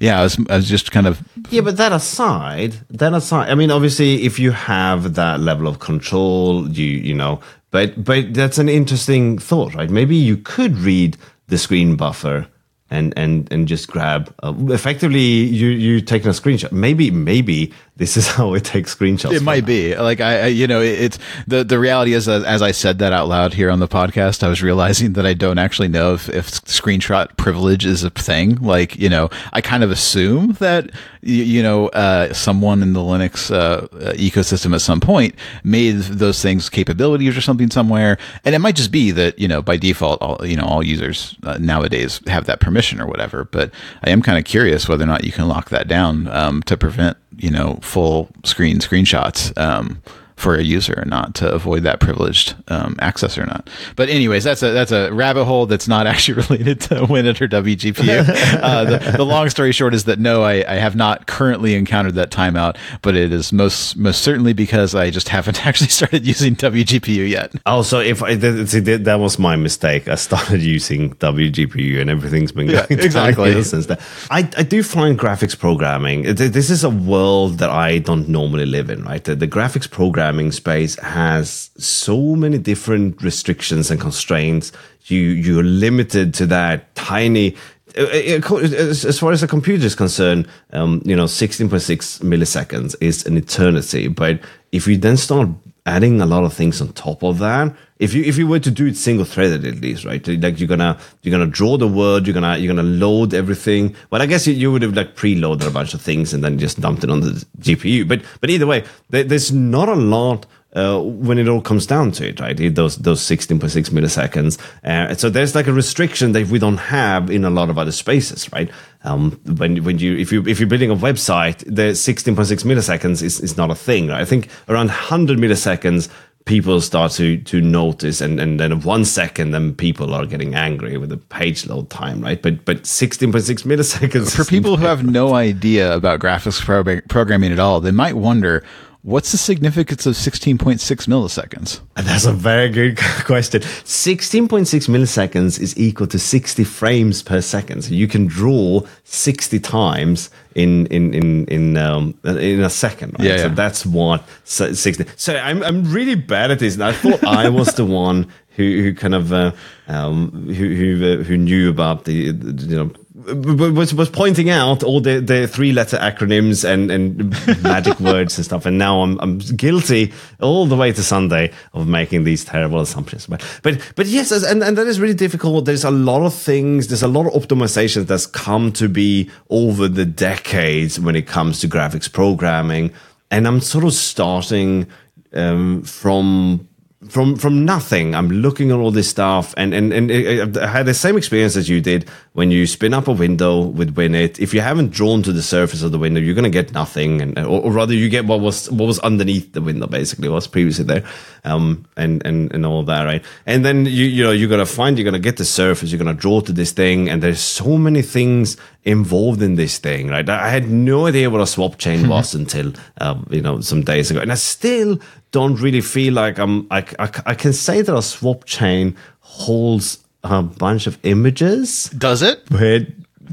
yeah, I was, I was just kind of
yeah. But that aside, that aside, I mean, obviously, if you have that level of control, you you know, but but that's an interesting thought, right? Maybe you could read the screen buffer and and and just grab uh, effectively you you taking a screenshot. Maybe maybe this is how it takes screenshots
it might be. Like I, I, you know it's the the reality is that as i said that out loud here on the podcast i was realizing that i don't actually know if, if screenshot privilege is a thing. Like you know i kind of assume that you, you know uh, someone in the linux uh, ecosystem at some point made those things capabilities or something somewhere. And it might just be that you know by default all you know all users uh, nowadays have that permission permission or whatever. But I am kind of curious whether or not you can lock that down um, to prevent you know full screen screenshots. Um, for a user or not to avoid that privileged um, access or not. But anyways, that's a that's a rabbit hole that's not actually related to WinIt or WGPU. uh, the, the, long story short is that no, I, I, have not currently encountered that timeout, but it is most most certainly because I just haven't actually started using WGPU yet.
Oh, so if I see, that was my mistake, I started using WGPU and everything's been going yeah, exactly since then. I, I do find graphics programming. This is a world that I don't normally live in, right? The, the graphics program programming space has so many different restrictions and constraints. You you're limited to that tiny. Uh, uh, as far as a computer is concerned, um, you know, 16.6 milliseconds is an eternity. But if you then start adding a lot of things on top of that, if you if you were to do it single threaded at least, right? Like you're gonna you're gonna draw the word, you're gonna you're gonna load everything. Well, I guess you, you would have like preloaded a bunch of things and then just dumped it on the GPU. But but either way, there, there's not a lot uh, when it all comes down to it, right? Those those 16.6 milliseconds. Uh, so there's like a restriction that we don't have in a lot of other spaces, right? Um, when when you if you if you're building a website, the 16.6 milliseconds is, is not a thing. Right? I think around 100 milliseconds people start to to notice and and then one second then people are getting angry with the page load time right? But but 16.6 milliseconds
for people who have no idea about graphics programming at all they might wonder What's the significance of 16.6 milliseconds?
That's a very good question. 16.6 milliseconds is equal to 60 frames per second. So you can draw 60 times in in in in um, in a second. Right?
Yeah, yeah.
So that's what 60. So I'm I'm really bad at this, and I thought I was the one who who kind of uh, um, who who uh, who knew about the, the you know was was pointing out all the, the three letter acronyms and, and magic words and stuff, and now I'm I'm guilty all the way to Sunday of making these terrible assumptions. But but but yes, and, and that is really difficult. There's a lot of things. There's a lot of optimizations that's come to be over the decades when it comes to graphics programming, and I'm sort of starting um, from from from nothing i'm looking at all this stuff and and, and it, i had the same experience as you did when you spin up a window with winit. If you haven't drawn to the surface of the window you're going to get nothing and uh, or, or, rather you get what was what was underneath the window basically was previously there um and and and all that right? And then you you know you're going to find you're going to get the surface you're going to draw to this thing and there's so many things involved in this thing right i had no idea what a swap chain was until um, you know some days ago and i still don't really feel like I'm. I, I, I can say that a swap chain holds a bunch of images.
Does it?
But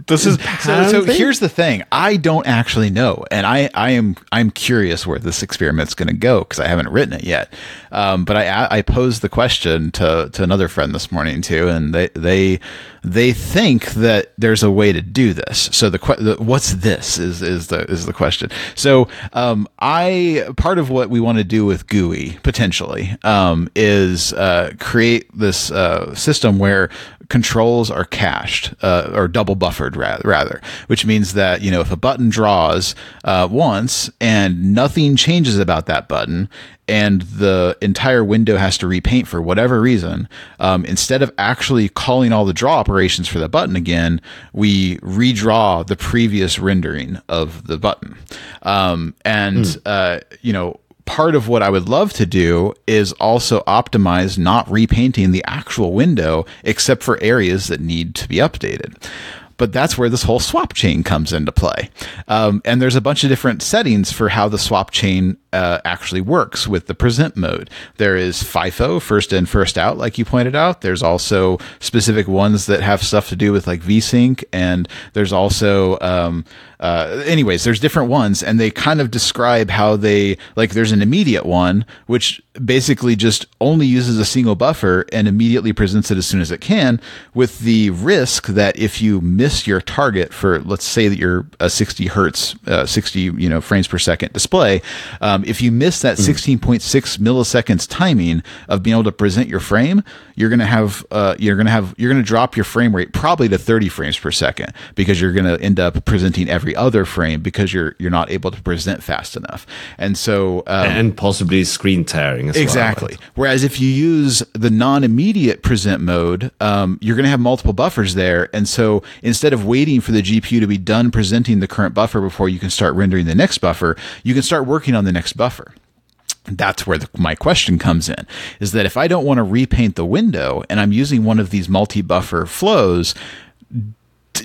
this is so, so here's the thing i don't actually know and i i am i'm curious where this experiment's going to go because i haven't written it yet um, but i i posed the question to to another friend this morning too and they they they think that there's a way to do this. So the, the what's this is is the is the question. So um, I part of what we want to do with Gooey potentially um, is uh, create this uh, system where controls are cached uh, or double buffered rather, rather, which means that you know if a button draws uh, once and nothing changes about that button and the entire window has to repaint for whatever reason, um, instead of actually calling all the draw operations for the button again, we redraw the previous rendering of the button. Um, and, mm. uh, you know, part of what I would love to do is also optimize not repainting the actual window except for areas that need to be updated. But that's where this whole swap chain comes into play. Um, and there's a bunch of different settings for how the swap chain uh, actually works with the present mode. There is FIFO, first in, first out, like you pointed out. There's also specific ones that have stuff to do with like VSync, and there's also um, uh, anyways, there's different ones, and they kind of describe how they like. There's an immediate one, which basically just only uses a single buffer and immediately presents it as soon as it can, with the risk that if you miss your target for, let's say that you're a 60 hertz, uh, 60 you know frames per second display, um, if you miss that 16.6 mm. milliseconds timing of being able to present your frame, you're gonna have uh, you're gonna have you're gonna drop your frame rate probably to 30 frames per second because you're gonna end up presenting every other frame because you're you're not able to present fast enough, and so
um, and possibly screen tearing
exactly.
Well.
Whereas if you use the non-immediate present mode, um, you're going to have multiple buffers there, and so instead of waiting for the GPU to be done presenting the current buffer before you can start rendering the next buffer, you can start working on the next buffer that's where the, my question comes in is that if I don't want to repaint the window and I'm using one of these multi buffer flows,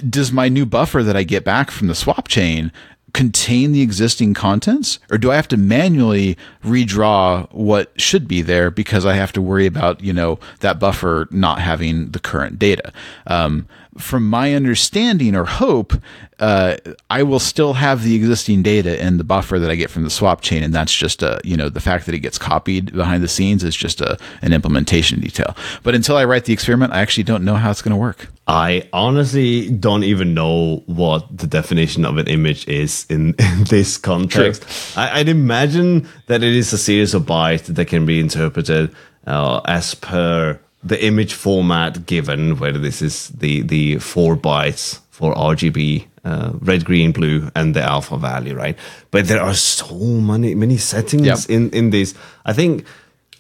does my new buffer that I get back from the swap chain contain the existing contents or do I have to manually redraw what should be there because I have to worry about, you know, that buffer not having the current data? Um, from my understanding or hope, uh, I will still have the existing data in the buffer that I get from the swap chain, and that's just a you know the fact that it gets copied behind the scenes is just a an implementation detail. But until I write the experiment, I actually don't know how it's going to work.
I honestly don't even know what the definition of an image is in, in this context. I, would imagine that it is a series of bytes that can be interpreted uh, as per the image format given, whether this is the the four bytes for RGB, uh, red, green, blue, and the alpha value, right? But there are so many many settings yep. in in this. I think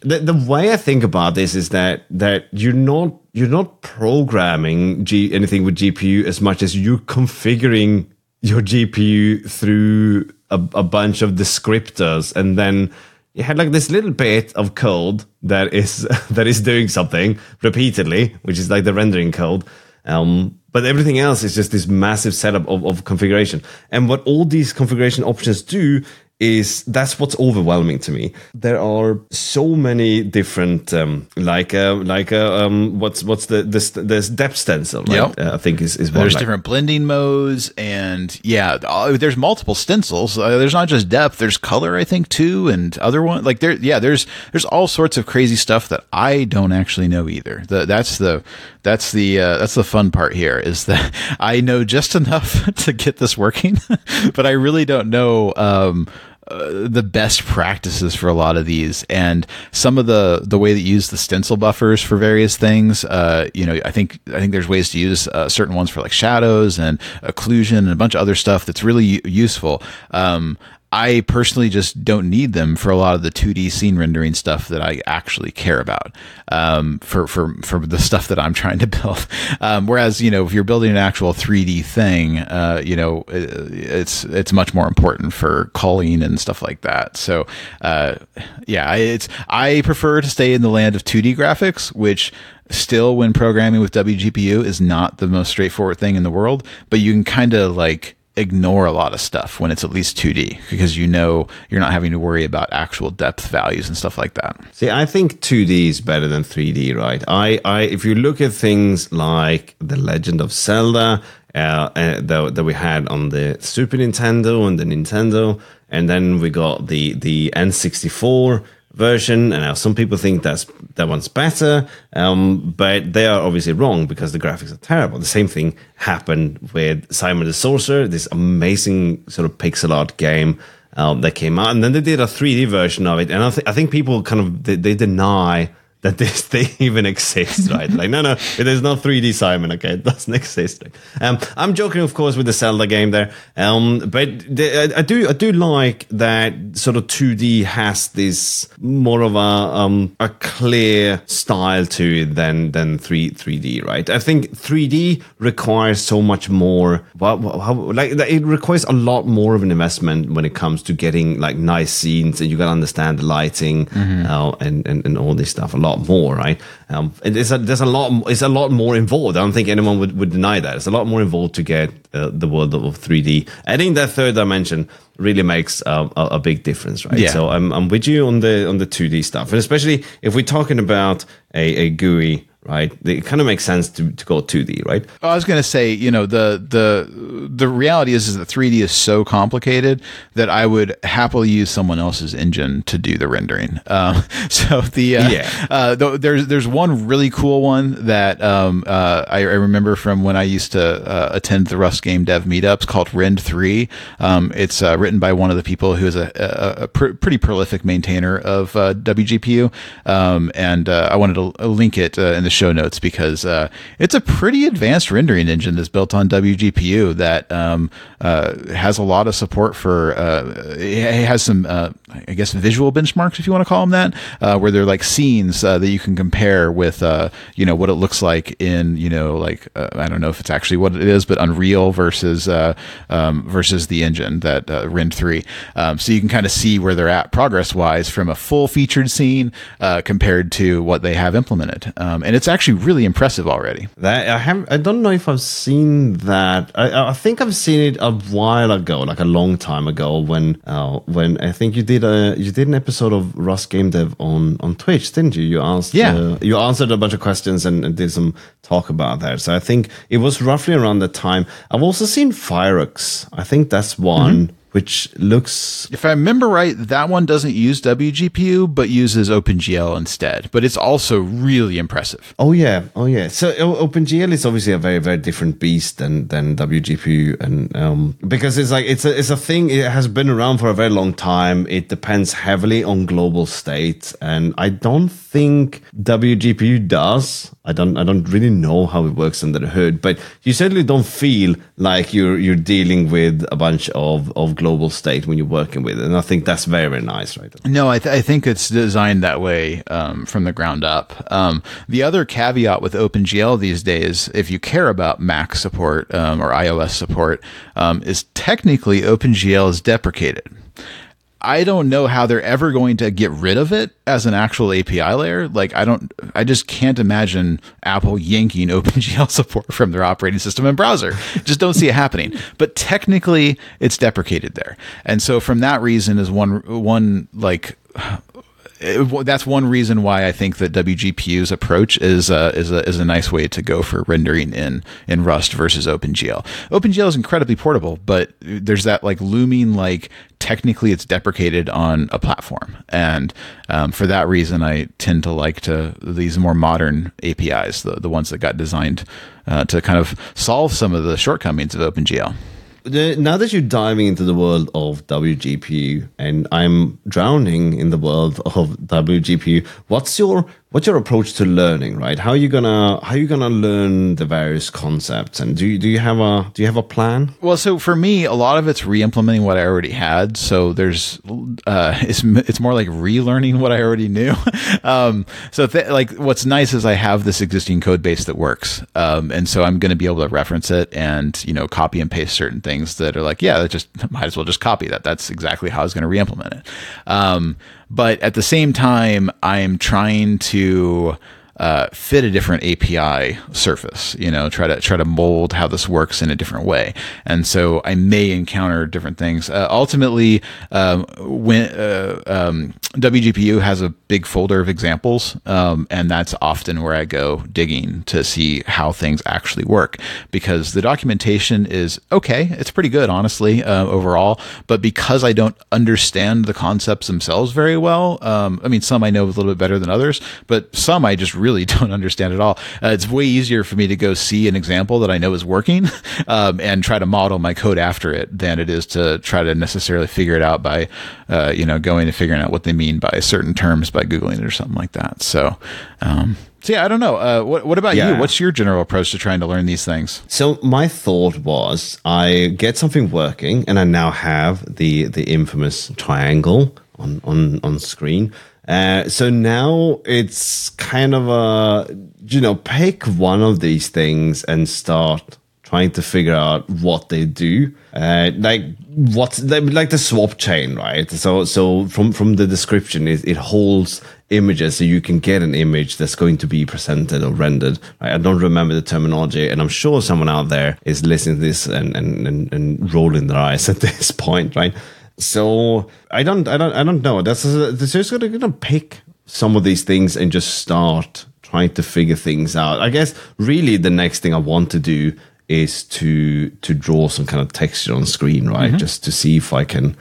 the the way I think about this is that that you're not you're not programming G, anything with GPU as much as you're configuring your GPU through a, a bunch of descriptors and then you had like this little bit of code that is that is doing something repeatedly, which is like the rendering code. Um, but everything else is just this massive setup of, of configuration. And what all these configuration options do is that's what's overwhelming to me. There are so many different, um, like, uh, like, uh, um, what's what's the this this depth stencil? Right? Yep. Uh, I think is is
there's like. different blending modes, and yeah, uh, there's multiple stencils. Uh, there's not just depth. There's color, I think, too, and other one like there. Yeah, there's there's all sorts of crazy stuff that I don't actually know either. The, that's the that's the uh, that's the fun part here is that I know just enough to get this working, but I really don't know. Um, the best practices for a lot of these. And some of the the way that you use the stencil buffers for various things uh, you know i think i think there's ways to use uh, certain ones for like shadows and occlusion and a bunch of other stuff that's really useful. Um, I personally just don't need them for a lot of the 2D scene rendering stuff that I actually care about um, for for for the stuff that I'm trying to build. Um, whereas you know if you're building an actual 3D thing, uh, you know it's it's much more important for culling and stuff like that. So uh, yeah, it's I prefer to stay in the land of 2D graphics, which still when programming with WGPU is not the most straightforward thing in the world, but you can kind of like ignore a lot of stuff when it's at least 2D because you know you're not having to worry about actual depth values and stuff like that.
See, I think 2D is better than 3D, right? I, I if you look at things like The Legend of Zelda uh, uh, that, that we had on the Super Nintendo and the Nintendo, and then we got the the N64 version, and now some people think that's that one's better, um, but they are obviously wrong because the graphics are terrible. The same thing happened with Simon the Sorcerer, this amazing sort of pixel art game um, that came out, and then they did a 3D version of it, and I, th- I think people kind of they, they deny that this thing even exists, right? like, no, no, it is not 3D Simon, okay? It doesn't exist. Um, I'm joking, of course, with the Zelda game there. Um, but the, I, I, do, I do like that sort of 2D has this more of a, um, a clear style to it than, than 3, 3D, right? I think 3D requires so much more, well, how, like, it requires a lot more of an investment when it comes to getting like nice scenes and you got to understand the lighting, mm-hmm. uh, and, and, and all this stuff a lot lot more, right? Um, and there's a there's a lot it's a lot more involved. I don't think anyone would, would deny that. It's a lot more involved to get uh, the world of 3D. Adding that third dimension really makes um, a, a, big difference, right?
Yeah.
So I'm I'm with you on the on the 2D stuff, and especially if we're talking about a, a GUI right? It kind of makes sense to, to go 2D, right?
I was going to say, you know, the the the reality is, is that 3D is so complicated that I would happily use someone else's engine to do the rendering. Um, so the uh, yeah, uh, th- there's there's one really cool one that um, uh, I, I, remember from when I used to uh, attend the Rust game dev meetups called rend3. Um, it's uh, written by one of the people who is a, a, a pr- pretty prolific maintainer of uh, WGPU, um, and I wanted to link it in the show notes because uh, it's a pretty advanced rendering engine that's built on WGPU that um, uh, has a lot of support for. Uh, it has some, uh, I guess, visual benchmarks if you want to call them that, uh, where they're like scenes that you can compare with, you know, what it looks like in, you know, like I don't know if it's actually what it is, but Unreal versus um, versus the engine that rend3. Um, so you can kind of see where they're at progress wise from a full featured scene compared to what they have implemented, um, and it's actually really impressive already.
That I have I don't know if I've seen that. I, I think I've seen it a while ago, like a long time ago, when uh, when I think you did a you did an episode of Rust Game Dev on on Twitch, didn't you? You asked
yeah. Uh,
you answered a bunch of questions and, and, did some talk about that. So I think it was roughly around the time. I've also seen Fyrox. I think that's one. Mm-hmm which looks.
If I remember right, that one doesn't use WGPU, but uses OpenGL instead. But it's also really impressive.
Oh yeah, oh yeah. So OpenGL is obviously a very very different beast than than WGPU, and um, because it's like it's a it's a thing. It has been around for a very long time. It depends heavily on global state, and I don't think WGPU does. I don't I don't really know how it works under the hood, but you certainly don't feel like you're you're dealing with a bunch of of global state when you're working with it. And I think that's very, very nice, right?
No, I, th- I think it's designed that way um, from the ground up. Um, the other caveat with OpenGL these days, if you care about Mac support um, or iOS support, um, is technically OpenGL is deprecated. I don't know how they're ever going to get rid of it as an actual API layer. Like I don't, I just can't imagine Apple yanking OpenGL support from their operating system and browser. just don't see it happening. But technically, it's deprecated there, and so from that reason is one one like it, that's one reason why I think that WGPU's approach is uh, is a is a nice way to go for rendering in in Rust versus OpenGL. OpenGL is incredibly portable, but there's that like looming like technically it's deprecated on a platform, and um, for that reason, I tend to like to these more modern APIs, the the ones that got designed uh, to kind of solve some of the shortcomings of OpenGL
now that you're diving into the world of WGPU and I'm drowning in the world of WGPU, what's your what's your approach to learning? Right? How are you gonna how are you gonna learn the various concepts? And do you, do you have a do you have a plan?
Well, so for me, a lot of it's re-implementing what I already had. So there's uh, it's it's more like relearning what I already knew. um, so th- like what's nice is I have this existing code base that works, um, and so I'm going to be able to reference it and you know copy and paste certain things that are like, yeah, that just might as well just copy that. That's exactly how I was going to re-implement it. Um, but at the same time, I'm trying to uh, fit a different API surface. You know, try to try to mold how this works in a different way. And so I may encounter different things. Uh, ultimately, um, when uh, um, WGPU has a big folder of examples, um, and that's often where I go digging to see how things actually work. Because the documentation is okay, it's pretty good, honestly, uh, overall. But because I don't understand the concepts themselves very well, um, I mean, some I know a little bit better than others, but some I just really don't understand at all. Uh, it's way easier for me to go see an example that I know is working um, and try to model my code after it than it is to try to necessarily figure it out by, uh, you know, going and figuring out what they mean by certain terms by googling it or something like that. So. Um, so yeah, I don't know. Uh, what what about
Yeah.
you? What's your general approach to trying to learn these things?
So my thought was I get something working and I now have the the infamous triangle on on on screen. Uh, so now it's kind of a you know pick one of these things and start trying to figure out what they do. Uh, like what like, the swap chain, right? So so from from the description, it, it holds images so you can get an image that's going to be presented or rendered. Right? I don't remember the terminology, and I'm sure someone out there is listening to this and and, and, and rolling their eyes at this point, right? So I don't I don't I don't know. That's, that's just gonna, gonna pick some of these things and just start trying to figure things out. I guess really the next thing I want to do is to to draw some kind of texture on screen, right? Just to see if I can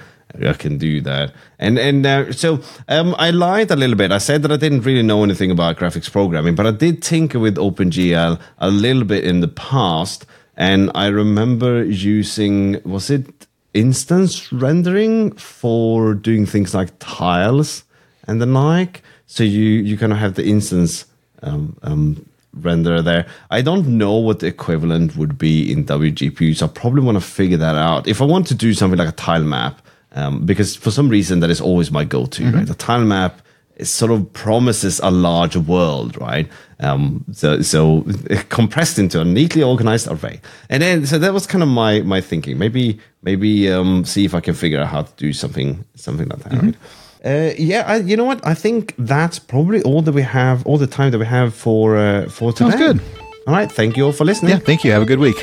I can do that. And and uh, so um, I lied a little bit. I said that I didn't really know anything about graphics programming, but I did tinker with OpenGL a little bit in the past. And I remember using was it instance rendering for doing things like tiles and the like. So you you kind of have the instance um, um, render there. I don't know what the equivalent would be in WGPU, so I probably want to figure that out. If I want to do something like a tile map, um, because for some reason that is always my go-to, right? The tile map it sort of promises a larger world, right? Um, so, so compressed into a neatly organized array, and then so that was kind of my my thinking. Maybe maybe um, see if I can figure out how to do something something like that. Right? Uh, yeah, I, you know what? I think that's probably all that we have, all the time that we have for uh, for today.
Sounds good.
All right, thank you all for listening.
Yeah, thank you. Have a good week.